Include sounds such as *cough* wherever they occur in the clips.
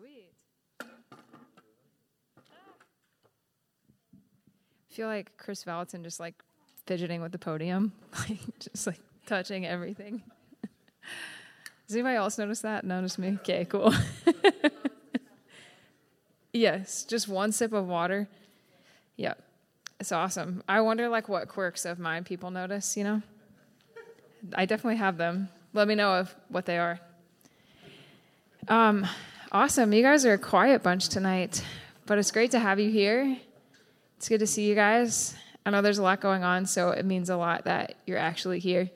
Sweet. I feel like Chris Valentin just like fidgeting with the podium, *laughs* like just like touching everything. *laughs* Does anybody else notice that? Notice me? Okay, cool. *laughs* yes, just one sip of water. Yep. It's awesome. I wonder like what quirks of mine people notice, you know? I definitely have them. Let me know if what they are. Um, awesome. You guys are a quiet bunch tonight, but it's great to have you here. It's good to see you guys. I know there's a lot going on, so it means a lot that you're actually here.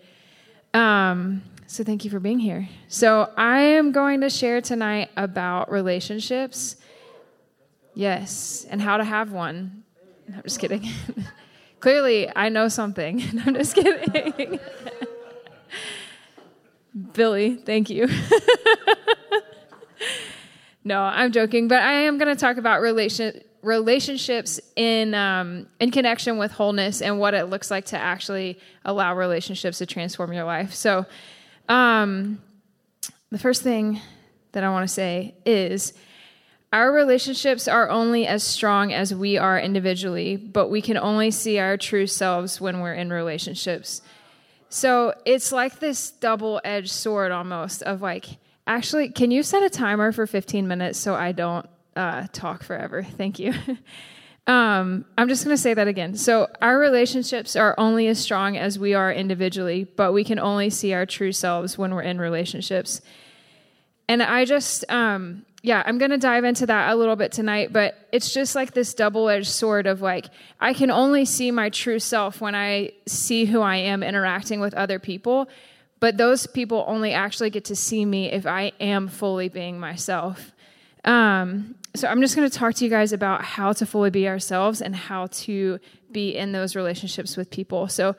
Um, so thank you for being here. So I am going to share tonight about relationships. Yes, and how to have one. I'm just kidding. *laughs* Clearly, I know something. *laughs* I'm just kidding. *laughs* Billy, thank you. No, I'm joking, but I am going to talk about relation relationships in um, in connection with wholeness and what it looks like to actually allow relationships to transform your life. So, um, the first thing that I want to say is our relationships are only as strong as we are individually, but we can only see our true selves when we're in relationships. So it's like this double edged sword almost of like, actually, can you set a timer for 15 minutes so I don't uh, talk forever? Thank you. *laughs* um, I'm just going to say that again. So our relationships are only as strong as we are individually, but we can only see our true selves when we're in relationships. And I just, um, yeah, I'm going to dive into that a little bit tonight, but it's just like this double edged sword of like, I can only see my true self when I see who I am interacting with other people, but those people only actually get to see me if I am fully being myself. Um, so I'm just going to talk to you guys about how to fully be ourselves and how to be in those relationships with people. So,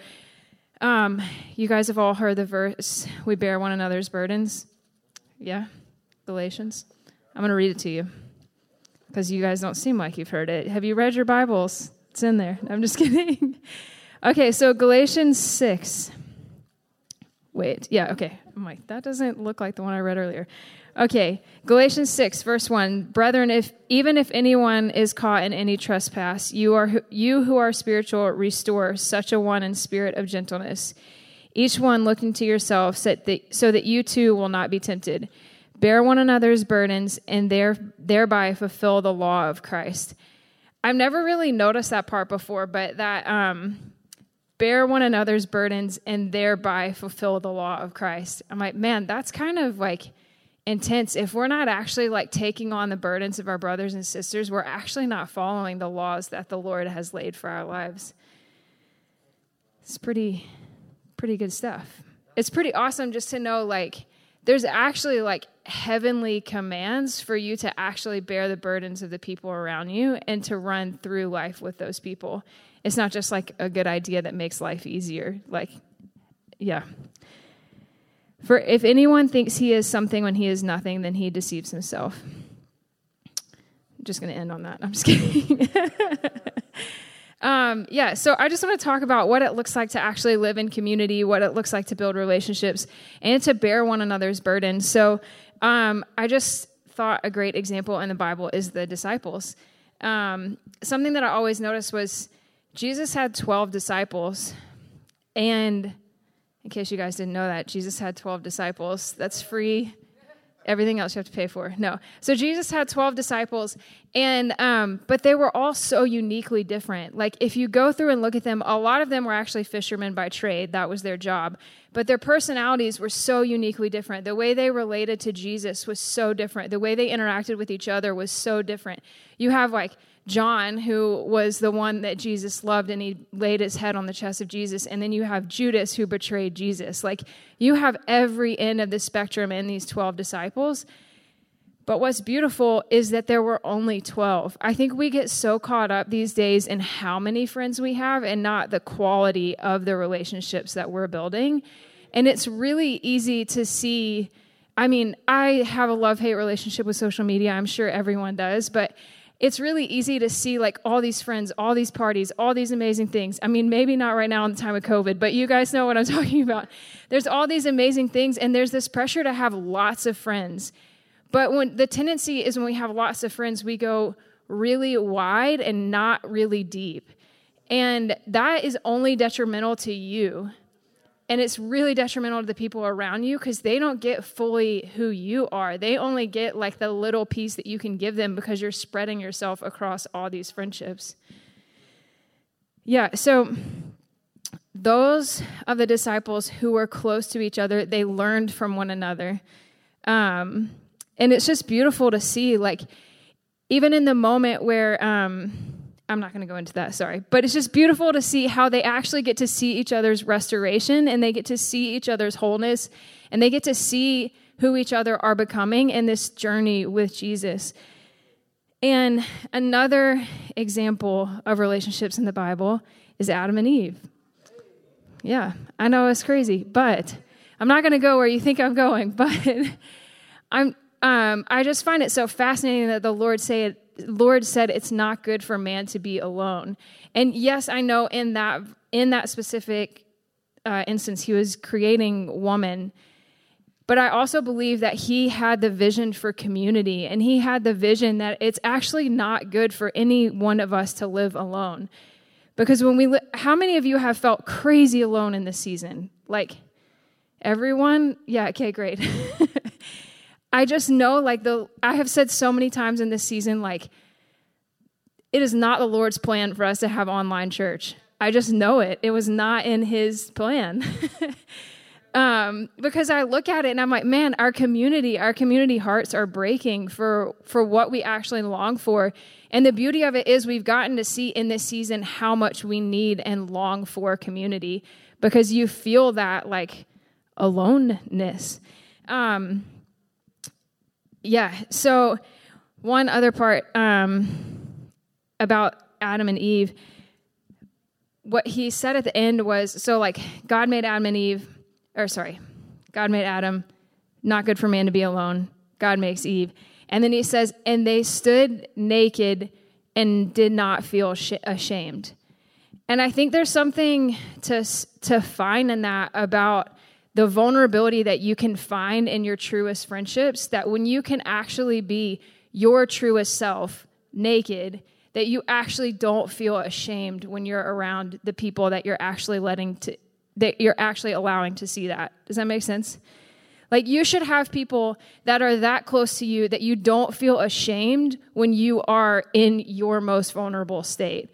um, you guys have all heard the verse, we bear one another's burdens. Yeah? Galatians. I'm going to read it to you because you guys don't seem like you've heard it. Have you read your Bibles? It's in there. I'm just *laughs* kidding. okay, so Galatians 6. Wait, yeah, okay. I'm like, that doesn't look like the one I read earlier. Okay, Galatians 6, verse 1. Brethren, if even if anyone is caught in any trespass, you are you who are spiritual, restore such a one in spirit of gentleness. Each one looking to yourself so that, so that you too will not be tempted bear one another's burdens, and there, thereby fulfill the law of Christ. I've never really noticed that part before, but that um, bear one another's burdens and thereby fulfill the law of Christ. I'm like, man, that's kind of like intense. If we're not actually like taking on the burdens of our brothers and sisters, we're actually not following the laws that the Lord has laid for our lives. It's pretty, pretty good stuff. It's pretty awesome just to know like there's actually like heavenly commands for you to actually bear the burdens of the people around you and to run through life with those people. It's not just like a good idea that makes life easier. Like, yeah. For if anyone thinks he is something when he is nothing, then he deceives himself. I'm just going to end on that. I'm just kidding. *laughs* Um, yeah, so I just want to talk about what it looks like to actually live in community, what it looks like to build relationships, and to bear one another's burden. So um, I just thought a great example in the Bible is the disciples. Um, something that I always noticed was Jesus had 12 disciples. And in case you guys didn't know that, Jesus had 12 disciples. That's free Everything else you have to pay for. No. So Jesus had 12 disciples, and um, but they were all so uniquely different. Like if you go through and look at them, a lot of them were actually fishermen by trade. That was their job. But their personalities were so uniquely different. The way they related to Jesus was so different. The way they interacted with each other was so different. You have like John, who was the one that Jesus loved, and he laid his head on the chest of Jesus. And then you have Judas, who betrayed Jesus. Like, you have every end of the spectrum in these 12 disciples. But what's beautiful is that there were only 12. I think we get so caught up these days in how many friends we have and not the quality of the relationships that we're building. And it's really easy to see. I mean, I have a love hate relationship with social media. I'm sure everyone does. But it's really easy to see like all these friends, all these parties, all these amazing things. I mean, maybe not right now in the time of COVID, but you guys know what I'm *laughs* talking about. There's all these amazing things, and there's this pressure to have lots of friends. But when the tendency is when we have lots of friends, we go really wide and not really deep. And that is only detrimental to you. And it's really detrimental to the people around you because they don't get fully who you are. They only get like the little piece that you can give them because you're spreading yourself across all these friendships. Yeah, so those of the disciples who were close to each other, they learned from one another. Um, and it's just beautiful to see, like, even in the moment where, um, I'm not going to go into that, sorry. But it's just beautiful to see how they actually get to see each other's restoration and they get to see each other's wholeness and they get to see who each other are becoming in this journey with Jesus. And another example of relationships in the Bible is Adam and Eve. Yeah, I know it's crazy, but I'm not going to go where you think I'm going, *laughs* but I'm um, I just find it so fascinating that the Lord said Lord said it's not good for man to be alone. And yes, I know in that in that specific uh, instance, he was creating woman. But I also believe that he had the vision for community, and he had the vision that it's actually not good for any one of us to live alone. Because when we, li- how many of you have felt crazy alone in this season? Like everyone? Yeah, okay, great. *laughs* I just know, like, the, I have said so many times in this season, like, it is not the Lord's plan for us to have online church. I just know it. It was not in his plan. *laughs* um, because I look at it and I'm like, man, our community, our community hearts are breaking for for what we actually long for. And the beauty of it is we've gotten to see in this season how much we need and long for community because you feel that like aloneness. Um, yeah. So one other part um, about Adam and Eve, what he said at the end was so like God made Adam and Eve, or sorry, God made Adam, not good for man to be alone. God makes Eve. And then he says, and they stood naked and did not feel sh- ashamed. And I think there's something to to find in that about the vulnerability that you can find in your truest friendships, that when you can actually be your truest self naked, that you actually don't feel ashamed when you're around the people that you're actually letting to that you're actually allowing to see that. Does that make sense? Like you should have people that are that close to you that you don't feel ashamed when you are in your most vulnerable state.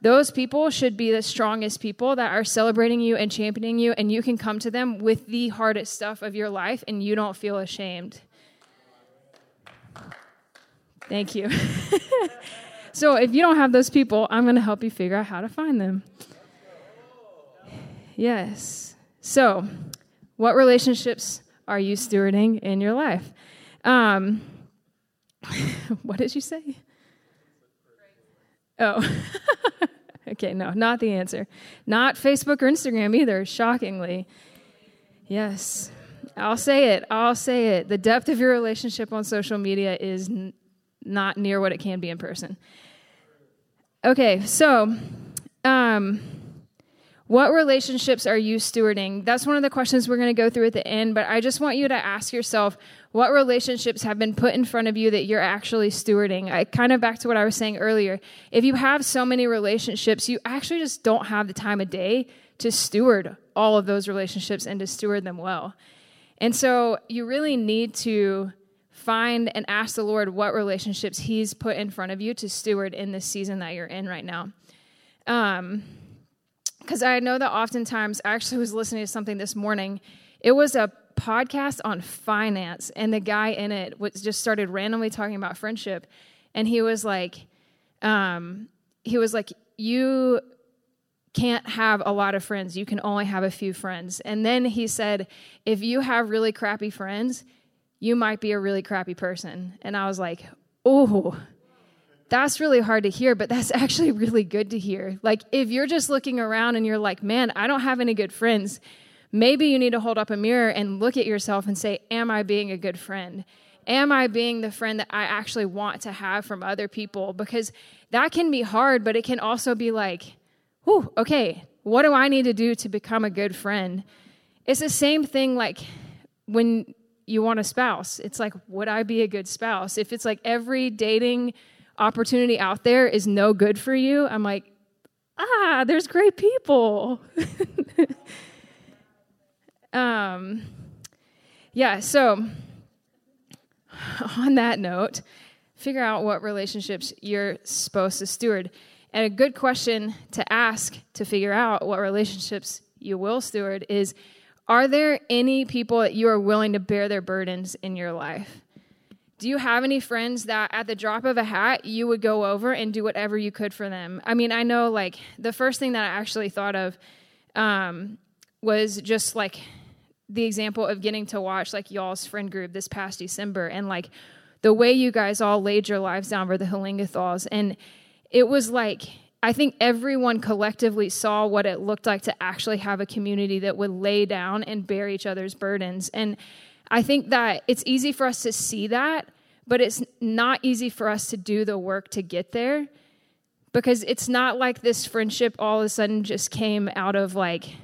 Those people should be the strongest people that are celebrating you and championing you, and you can come to them with the hardest stuff of your life and you don't feel ashamed. Thank you. *laughs* so, if you don't have those people, I'm going to help you figure out how to find them. Yes. So, what relationships are you stewarding in your life? Um, *laughs* what did you say? Oh. *laughs* okay, no, not the answer. Not Facebook or Instagram either, shockingly. Yes. I'll say it. I'll say it. The depth of your relationship on social media is n- not near what it can be in person. Okay, so um, what relationships are you stewarding? That's one of the questions we're going to go through at the end, but I just want you to ask yourself what relationships have been put in front of you that you're actually stewarding? I kind of back to what I was saying earlier. If you have so many relationships, you actually just don't have the time of day to steward all of those relationships and to steward them well. And so you really need to find and ask the Lord what relationships He's put in front of you to steward in this season that you're in right now. Um, because I know that oftentimes, I actually was listening to something this morning. It was a podcast on finance, and the guy in it was just started randomly talking about friendship, and he was like, um, he was like, you can't have a lot of friends. You can only have a few friends. And then he said, if you have really crappy friends, you might be a really crappy person. And I was like, oh, that's really hard to hear, but that's *laughs* actually really good to hear. Like, if you're just looking around and you're like, man, I don't have any good friends, Maybe you need to hold up a mirror and look at yourself and say, Am I being a good friend? Am I being the friend that I actually want to have from other people? Because that can be hard, but it can also be like, Whew, okay, what do I need to do to become a good friend? It's the same thing like when you want a spouse. It's like, would I be a good spouse? If it's like every dating opportunity out there is no good for you, I'm like, ah, there's great people. *laughs* um, yeah, so *sighs* on that note, figure out what relationships you're supposed to steward. And a good question to ask to figure out what relationships you will steward is Are there any people that you are willing to bear their burdens in your life? Do you have any friends that at the drop of a hat you would go over and do whatever you could for them? I mean, I know like the first thing that I actually thought of um, was just like the example of getting to watch like y'all's friend group this past December and like the way you guys all laid your lives down for the Halingathals. And it was like, I think everyone collectively saw what it looked like to actually have a community that would lay down and bear each other's burdens. And I think that it's easy for us to see that, but it's not easy for us to do the work to get there because it's not like this friendship all of a sudden just came out of like,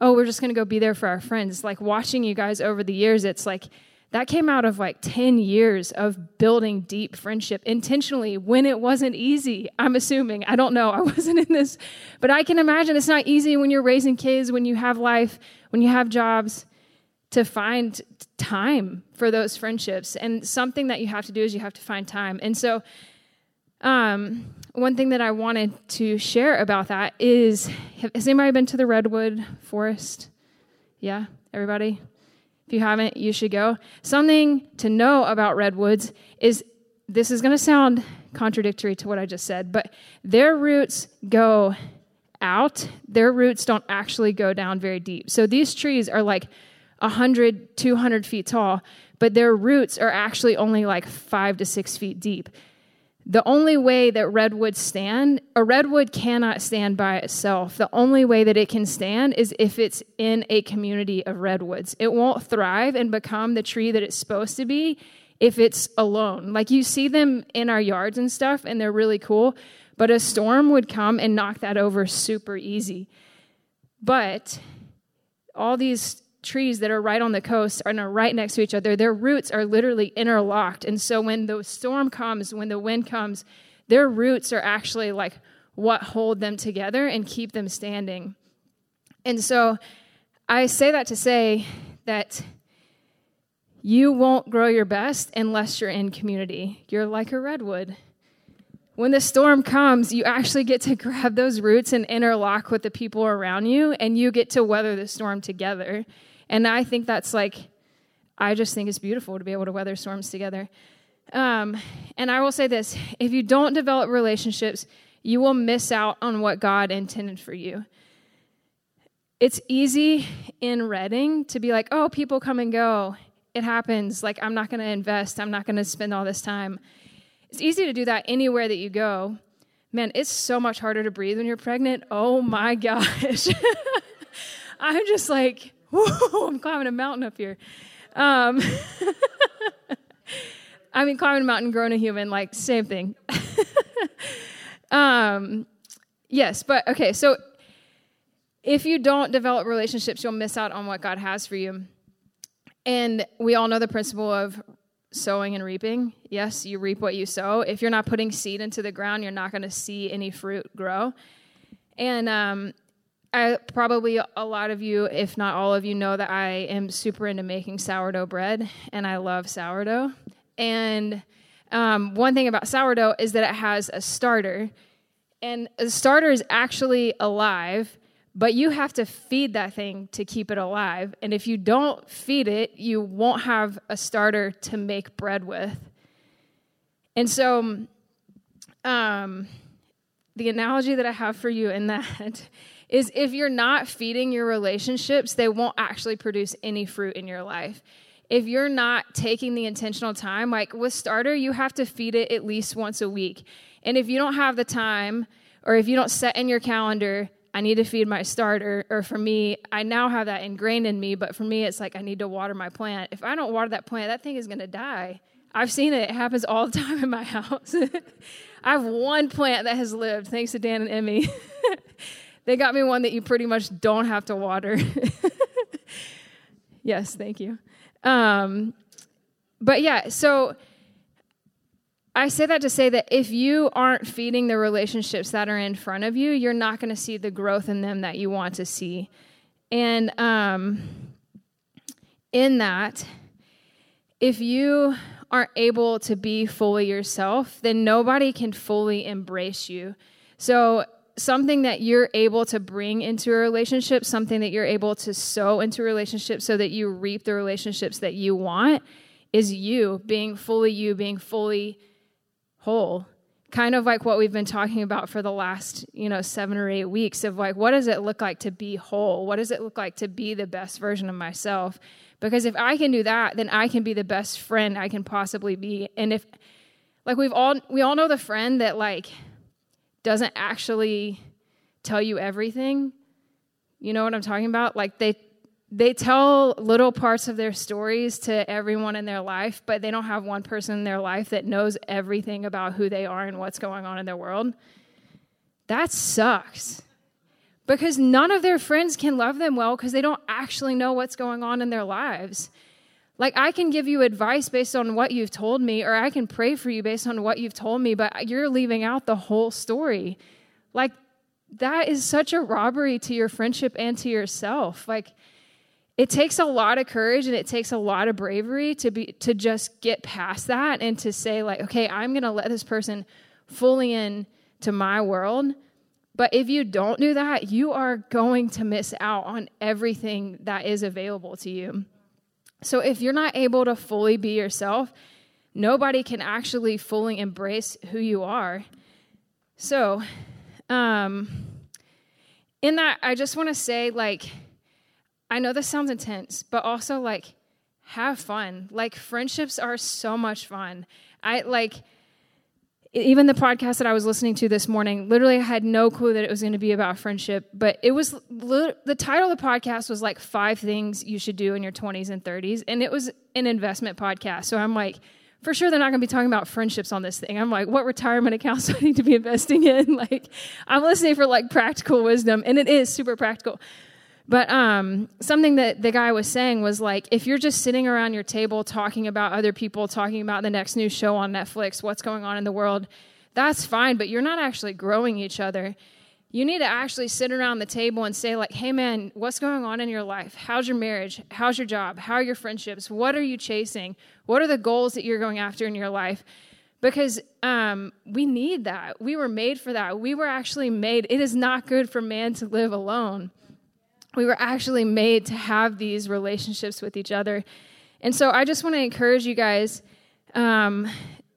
oh, we're just going to go be there for our friends. Like watching you guys over the years, it's like, that came out of like 10 years of building deep friendship intentionally when it wasn't easy. I'm assuming. I don't know. I *laughs* wasn't in this. But I can imagine it's not easy when you're raising kids, when you have life, when you have jobs, to find time for those friendships. And something that you have to do is you have to find time. And so, um, one thing that I wanted to share about that is has anybody been to the Redwood Forest? Yeah, everybody? If you haven't, you should go. Something to know about redwoods is this is going to sound contradictory to what I just said, but their roots go out. Their roots don't actually go down very deep. So these trees are like 100, 200 feet tall, but their roots are actually only like five to six feet deep. The only way that redwoods stand, a redwood cannot stand by itself. The only way that it can stand is if it's in a community of redwoods. It won't thrive and become the tree that it's supposed to be if it's alone. Like you see them in our yards and stuff, and they're really cool, but a storm would come and knock that over super easy. But all these trees that are right on the coast and are right next to each other, their roots are literally interlocked. And so when the storm comes, when the wind comes, their roots are actually like what hold them together and keep them standing. And so I say that to say that you won't grow your best unless you're in community. You're like a redwood. When the storm comes, you actually get to *laughs* grab those roots and interlock with the people around you, and you get to weather the storm together. And I think that's like, I just think it's beautiful to be able to weather storms together. Um, and I will say this if you don't develop relationships, you will miss out on what God intended for you. It's easy in Redding to be like, oh, people come and go. It happens. Like, I'm not going to invest. I'm not going to spend all this time. It's easy to do that anywhere that you go. Man, it's so much harder to breathe when you're pregnant. Oh my *laughs* gosh. I'm just like, Whoa, I'm climbing a mountain up here. Um, *laughs* I mean, climbing a mountain, growing a human, like, same thing. *laughs* um, yes, but okay, so if you don't develop relationships, you'll miss out on what God has for you. And we all know the principle of sowing and reaping. Yes, you reap what you sow. If you're not putting seed into the ground, you're not going to see any fruit grow. And um, I, probably a lot of you, if not all of you, know that I am super into making sourdough bread, and I love sourdough. And um, one thing about sourdough is that it has a starter, and the starter is actually alive, but you have to feed that thing to keep it alive. And if you don't feed it, you won't have a starter to make bread with. And so, um, the analogy that I have for you in that *laughs* is if you're not feeding your relationships, they won't actually produce any fruit in your life. If you're not taking the intentional time, like with starter, you have to feed it at least once a week. And if you don't have the time, or if you don't set in your calendar, I need to feed my starter, or for me, I now have that ingrained in me, but for me, it's like I need to water my plant. If I don't water that plant, that thing is to die. I've seen it. It happens all the *laughs* time in my house. *laughs* I have one plant that has lived, thanks to Dan and Emmy. *laughs* They got me one that you pretty much don't have to water. *laughs* yes, thank you. Um, but yeah, so I say that to say that if you aren't feeding the relationships that are in front of you, you're not going to see the growth in them that you want to see. And um, in that, if you aren't able to be fully yourself, then nobody can fully embrace you. So, something that you're able to bring into a relationship, something that you're able to sow into a relationship so that you reap the relationships that you want, is you being fully you, being fully whole. Kind of like what we've been talking about for the last you know seven or eight weeks of like what does it look like to be whole? What does it look like to be the best version of myself? Because if i can do that then i can be the best friend i can possibly be. And if like we've all we all know the friend that like doesn't actually tell you everything you know what i'm talking about like they they tell little parts of their stories to everyone in their life, but they don't have one person in their life that knows everything about who they are and what's going on in their world. That sucks. Because none of their friends can love them well because they don't actually know what's going on in their lives. Like, I can give you advice based on what you've told me, or I can pray for you based on what you've told me, but you're leaving out the whole story. Like, that is such a robbery to your friendship and to yourself. Like, it takes a lot of courage and it takes a lot of bravery to be to just get past that and to say like okay i'm going to let this person fully in to my world but if you don't do that you are going to miss out on everything that is available to you so if you're not able to fully be yourself nobody can actually fully embrace who you are so um in that i just want to say like I know this sounds intense, but also like have fun. Like friendships are so much fun. I like even the podcast that I was listening to this morning, literally I had no clue that it was going to be about friendship, but it was the title of the podcast was like five things you should do in your 20s and 30s, and it was an investment podcast. So I'm like, for sure they're not going to be talking about friendships on this thing. I'm like, what retirement accounts *laughs* do I need to be investing in? *laughs* Like, I'm listening for like practical wisdom, and it is super practical. But um, something that the guy was saying was like, if you're just sitting around your table talking about other people, talking about the next new show on Netflix, what's going on in the world, that's fine, but you're not actually growing each other. You need to actually sit around the table and say, like, hey man, what's going on in your life? How's your marriage? How's your job? How are your friendships? What are you chasing? What are the goals that you're going after in your life? Because um, we need that. We were made for that. We were actually made. It is not good for man to live alone we were actually made to have these relationships with each other. And so I just want to encourage you guys um,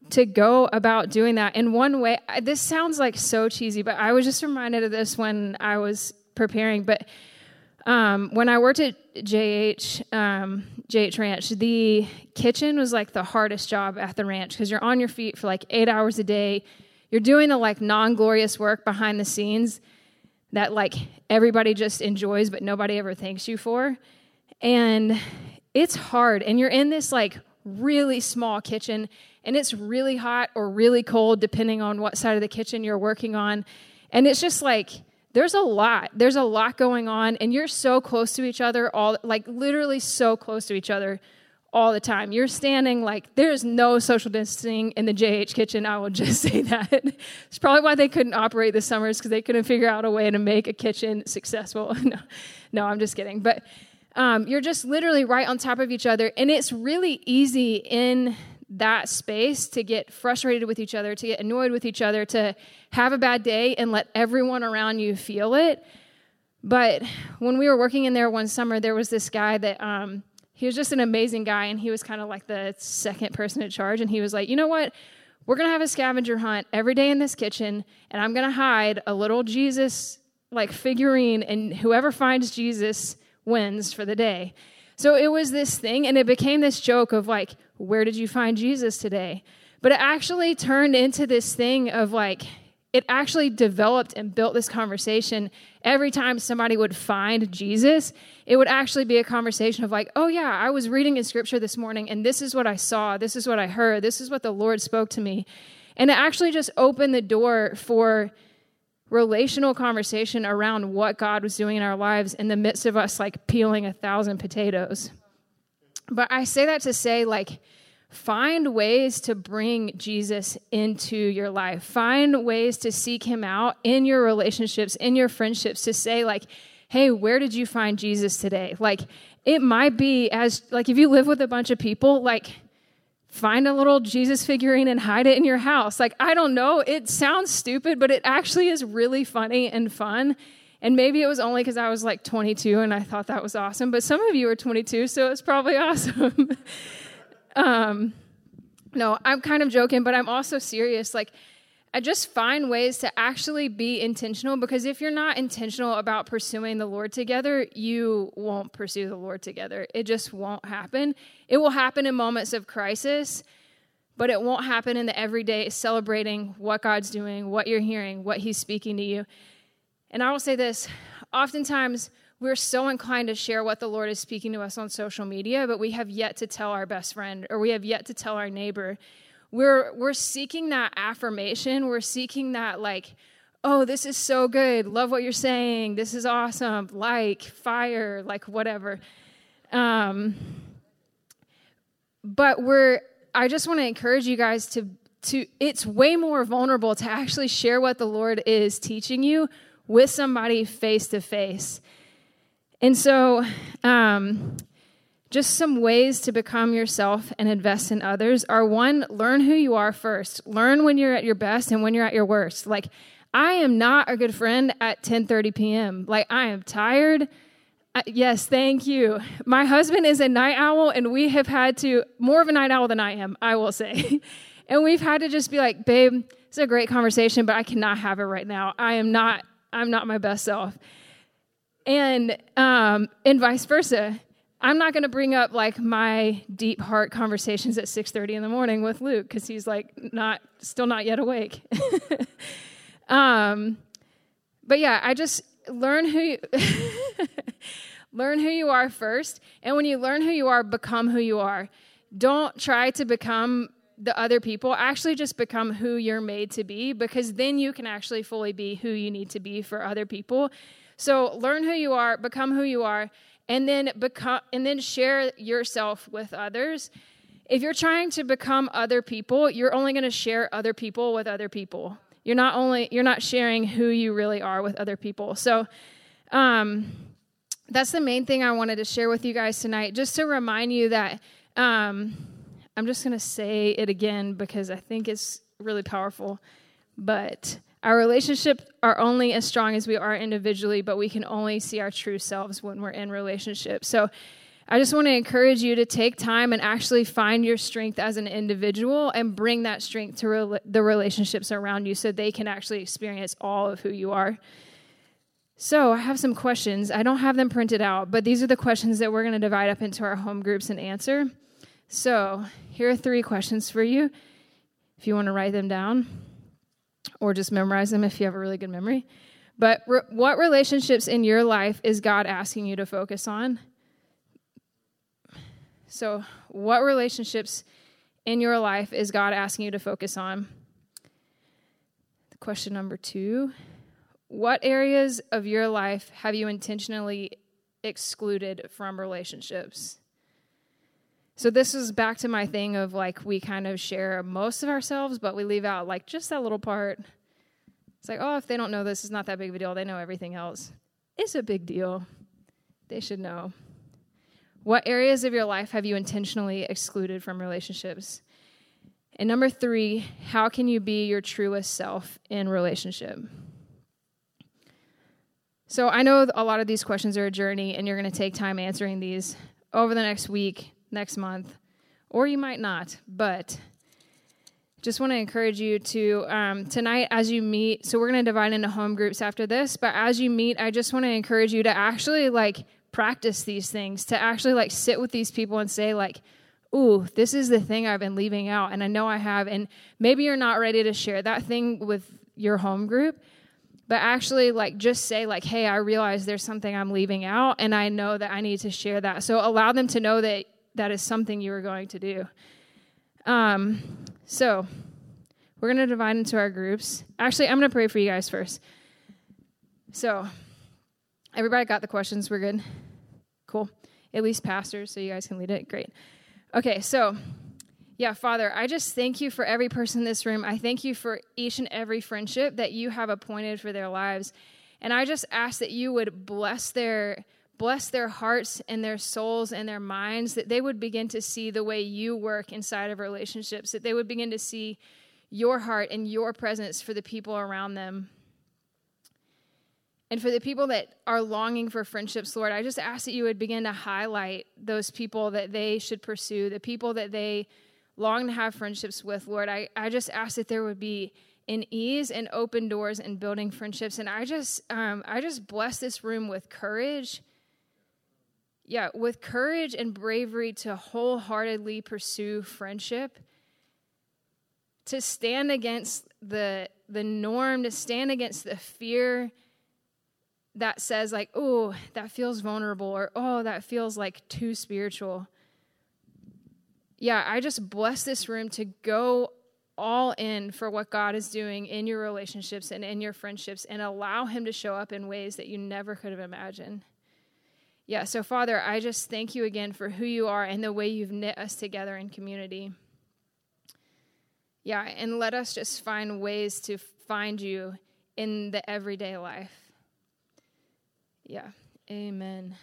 to go about doing that. In one way, this sounds like so cheesy, but I was just reminded of this when I was preparing. But um, when I worked at JH um, JH Ranch, the kitchen was like the hardest job at the ranch because you're on your feet for like eight hours a day. You're doing the like non glorious work behind the scenes that like everybody just enjoys but nobody ever thanks you for. And it's hard and you're in this like really small kitchen and it's really hot or really cold depending on what side of the kitchen you're working on. And it's just like there's a lot. There's a lot going on and you're so close to each other all like literally so close to each other all the time. You're standing like there's no social distancing in the JH kitchen. I will just *laughs* say that. it's probably why they couldn't operate this summer is because they couldn't figure out a way to make a kitchen successful. *laughs* no, no, I'm just kidding. But um, you're just literally right on top of each other, and it's really easy in that space to get frustrated with each other, to get annoyed with each other, to have a bad day and let everyone around you feel it. But when we were working in there one summer, there was this guy that. Um, he was just an amazing guy, and he was kind of like the second person in charge. And he was like, you know what? We're going to have a scavenger hunt every day in this kitchen, and I'm going to hide a little Jesus like figurine, and whoever finds Jesus wins for the day. So it was this thing, and it became this joke of like, where did you find Jesus today? But it actually turned into this thing of like, it actually developed and built this conversation every time somebody would find Jesus, it would actually be a conversation of like, oh yeah, I was reading in scripture this morning and this is what I saw, this is what I heard, this is what the Lord spoke to me. And it actually just opened the door for relational conversation around what God was doing in our lives in the midst of us like peeling a thousand potatoes. But I say that to say, like, find ways to bring Jesus into your life. Find ways to seek him out in your relationships, in your friendships, to say, like, hey, where did you find Jesus today? Like, it might be as, like, if you live with a bunch of people, like, find a little Jesus figurine and hide it in your house. Like, I don't know. It sounds stupid, but it actually is really funny and fun. And maybe it was only because I was like 22 and I thought that was awesome, but some of you are 22, so it's probably *laughs* awesome. Um, no, I'm kind of joking, but I'm also serious. Like, I just find ways to actually be intentional because if you're not intentional about pursuing the Lord together, you won't pursue the Lord together. It just won't happen. It will happen in moments of crisis, but it won't happen in the everyday celebrating what God's doing, what you're hearing, what He's speaking to you. And I will say this oftentimes, we're so inclined to share what the Lord is speaking to us on social media, but we have yet to tell our best friend or we have yet to tell our neighbor. We're, we're seeking that affirmation. We're seeking that, like, oh, this is so good. Love what you're saying. This is awesome. Like, fire, like, whatever. Um, but we're, I just want to encourage you guys to, to, it's way more vulnerable to actually share what the Lord is teaching you with somebody face to face. And so, um, just some ways to become yourself and invest in others are one, learn who you are first. Learn when you're at your best and when you're at your worst. Like, I am not a good friend at 10:30 p.m. Like, I am tired. Uh, yes, thank you. My husband is a night owl, and we have had to more of a night owl than I am, I will say. *laughs* and we've had to just be like, babe, it's a great conversation, but I cannot have it right now. I am not I'm not my best self. And um, and vice versa. I'm not going to bring up like my deep heart conversations at 6:30 in the morning with Luke because he's like not still not yet awake. *laughs* um, but yeah, I just learn who you *laughs* learn who you are first, and when you learn who you are, become who you are. Don't try to become the other people, actually just become who you're made to be because then you can actually fully be who you need to be for other people. So learn who you are, become who you are, and then become and then share yourself with others. If you're trying to become other people, you're only going to share other people with other people. You're not only you're not sharing who you really are with other people. So um that's the main thing I wanted to share with you guys tonight, just to remind you that um, I'm just going to say it again because I think it's really powerful. But our relationships are only as strong as we are individually, but we can only see our true selves when we're in relationship. So I just want to encourage you to take time and actually find your strength as an individual and bring that strength to re- the relationships around you so they can actually experience all of who you are. So, I have some questions. I don't have them printed out, but these are the questions that we're going to divide up into our home groups and answer. So, here are three questions for you if you want to write them down or just memorize them if you have a really good memory. But re- what relationships in your life is God asking you to focus on? So, what relationships in your life is God asking you to focus on? Question number two What areas of your life have you intentionally excluded from relationships? So this is back to my thing of like we kind of share most of ourselves, but we leave out like just that little part. It's like, oh, if they don't know this, it's not that big of a deal. They know everything else. It's a big deal. They should know. What areas of your life have you intentionally excluded from relationships? And number three, how can you be your truest self in relationship? So I know a lot of these questions are a journey, and you're going to take time answering these over the next week next month, or you might not, but just want to encourage you to um, tonight as you meet so we're going to divide into home groups after this but as you meet i just want to encourage you to actually like practice these things to actually like sit with these people and say like ooh this is the thing i've been leaving out and i know i have and maybe you're not ready to share that thing with your home group but actually like just say like hey i realize there's something i'm leaving out and i know that i need to share that so allow them to know that that is something you are going to do. Um, so we're going to divide into our groups. Actually, I'm going to pray for you guys first. So, everybody got the questions? We're good? Cool. At least pastors, so you guys can lead it. Great. Okay, so Yeah, Father, I just thank you for every person in this room. I thank you for each and every friendship that you have appointed for their lives. And I just ask that you would bless their bless their hearts and their souls and their minds that they would begin to see the way you work inside of relationships, that they would begin to see your heart and your presence for the people around them. And for the people that are longing for friendships, Lord, I just ask that you would begin to highlight those people that they should pursue, the people that they long to have friendships with, Lord. I, I just ask that there would be an ease and open doors and building friendships. And I just um, I just bless this room with courage. Yeah, with courage and bravery to wholeheartedly pursue friendship, to stand against the the norm, to stand against the fear that says like, oh, that feels vulnerable, or oh, that feels like too spiritual yeah, I just bless this room to go all in for what God is doing in your relationships and in your friendships and allow Him to show up in ways that you never could have imagined. Yeah, so Father, I just thank you again for who you are and the way you've knit us together in community. Yeah, and let us just find ways to find you in the everyday life. Yeah, amen.